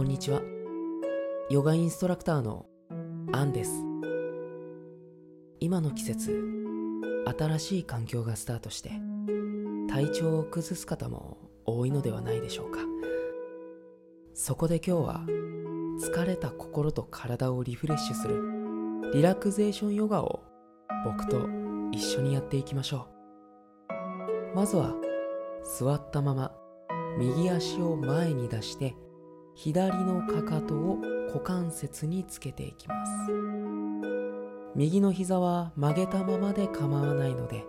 こんにちは。ヨガインストラクターのアンです。今の季節、新しい環境がスタートして、体調を崩す方も多いのではないでしょうか。そこで今日は、疲れた心と体をリフレッシュするリラクゼーションヨガを僕と一緒にやっていきましょう。まずは、座ったまま右足を前に出して左のかかとを股関節につけていきます。右の膝は曲げたままで構わないので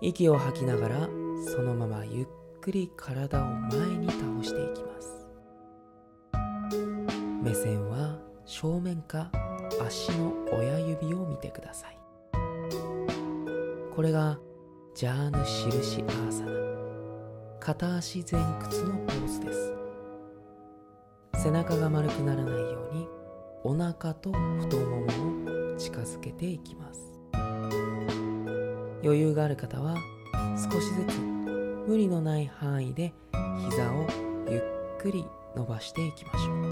息を吐きながらそのままゆっくり体を前に倒していきます。目線は正面か足の親指を見てください。これがジャーヌ印アーサナ。片足前屈のポーズです。背中が丸くならないようにお腹と太ももを近づけていきます。余裕がある方は少しずつ無理のない範囲で膝をゆっくり伸ばしていきましょう。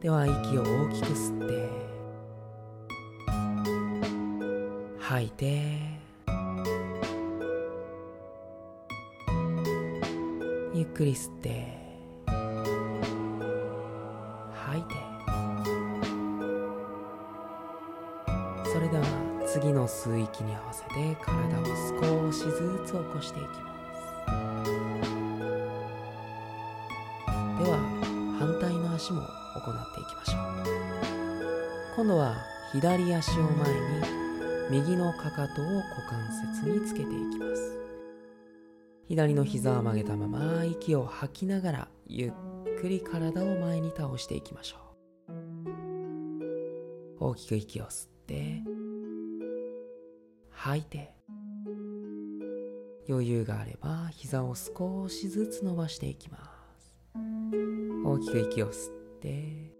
では息を大きく吸って吐いて。ゆっくり吸って。次の吸う息に合わせて体を少しずつ起こしていきます。では反対の足も行っていきましょう。今度は左足を前に右のかかとを股関節につけていきます。左の膝を曲げたまま息を吐きながらゆっくり体を前に倒していきましょう。大きく息を吸って。吐いて。余裕があれば膝を少しずつ伸ばしていきます。大きく息を吸って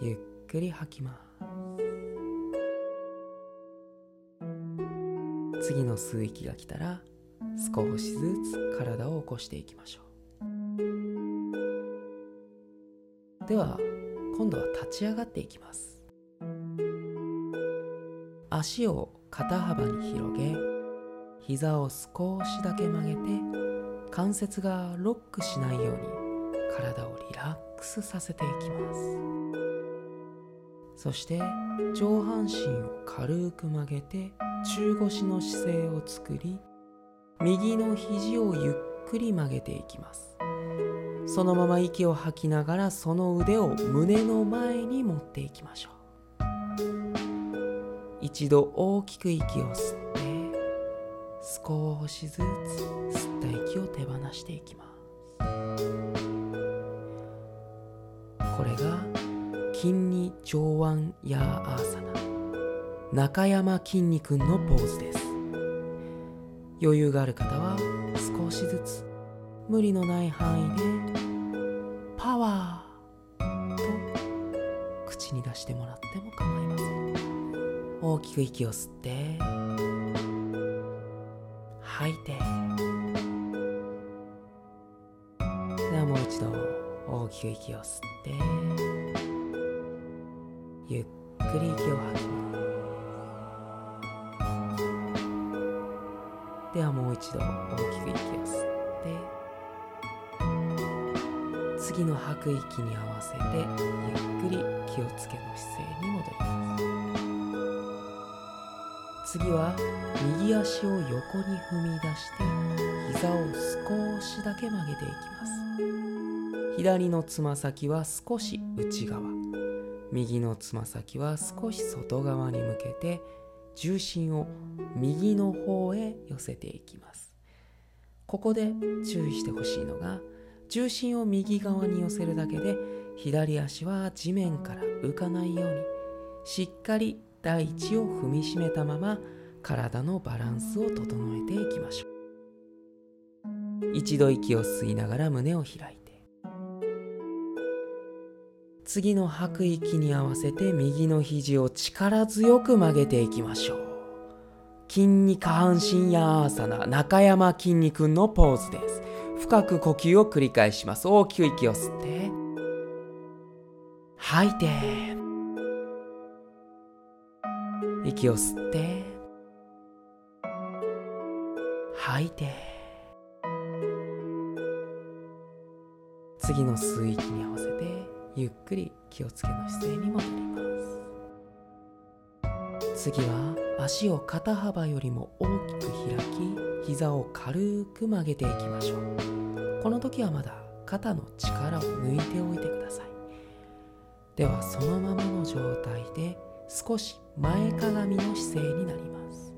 ゆっくり吐きます。次の吸う息が来たら少しずつ体を起こしていきましょう。では今度は立ち上がっていきます。足を肩幅に広げ膝を少しだけ曲げて関節がロックしないように体をリラックスさせていきます。そして上半身を軽く曲げて中腰の姿勢を作り右の肘をゆっくり曲げていきます。そのまま息を吐きながらその腕を胸の前に持っていきましょう。一度大きく息を吸って少しずつ吸った息を手放していきます。これが筋に上腕ヤーアーサナ。中山筋肉のポーズです。余裕がある方は少しずつ無理のない範囲でパワーと口に出してもらっても構いません。大きく息を吸って吐いて。ではもう一度大きく息を吸ってゆっくり息を吐きます。ではもう一度大きく息を吸って次の吐く息に合わせてゆっくり気をつけて。次は右足を横に踏み出して膝を少しだけ曲げていきます。左のつま先は少し内側。右のつま先は少し外側に向けて重心を右の方へ寄せていきます。ここで注意してほしいのが重心を右側に寄せるだけで左足は地面から浮かないようにしっかり大地を踏みしめたまま体のバランスを整えていきましょう。一度息を吸いながら胸を開いて。次の吐く息に合わせて右の肘を力強く曲げていきましょう。筋肉下半身ヤーサナ中山筋肉のポーズです。深く呼吸を繰り返します。大きく息を吸って。吐いて。息を吸って。吐いて。次の吸う息に合わせてゆっくり気をつけの姿勢に戻ります。次は足を肩幅よりも大きく開き膝を軽く曲げていきましょう。この時はまだ肩の力を抜いておいてください。ではそのままの状態で少し前かがみの姿勢になります。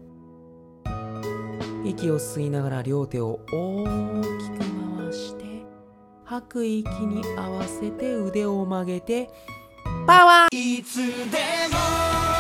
息を吸いながら両手を大きく回して吐く息に合わせて腕を曲げてパワー。いつでも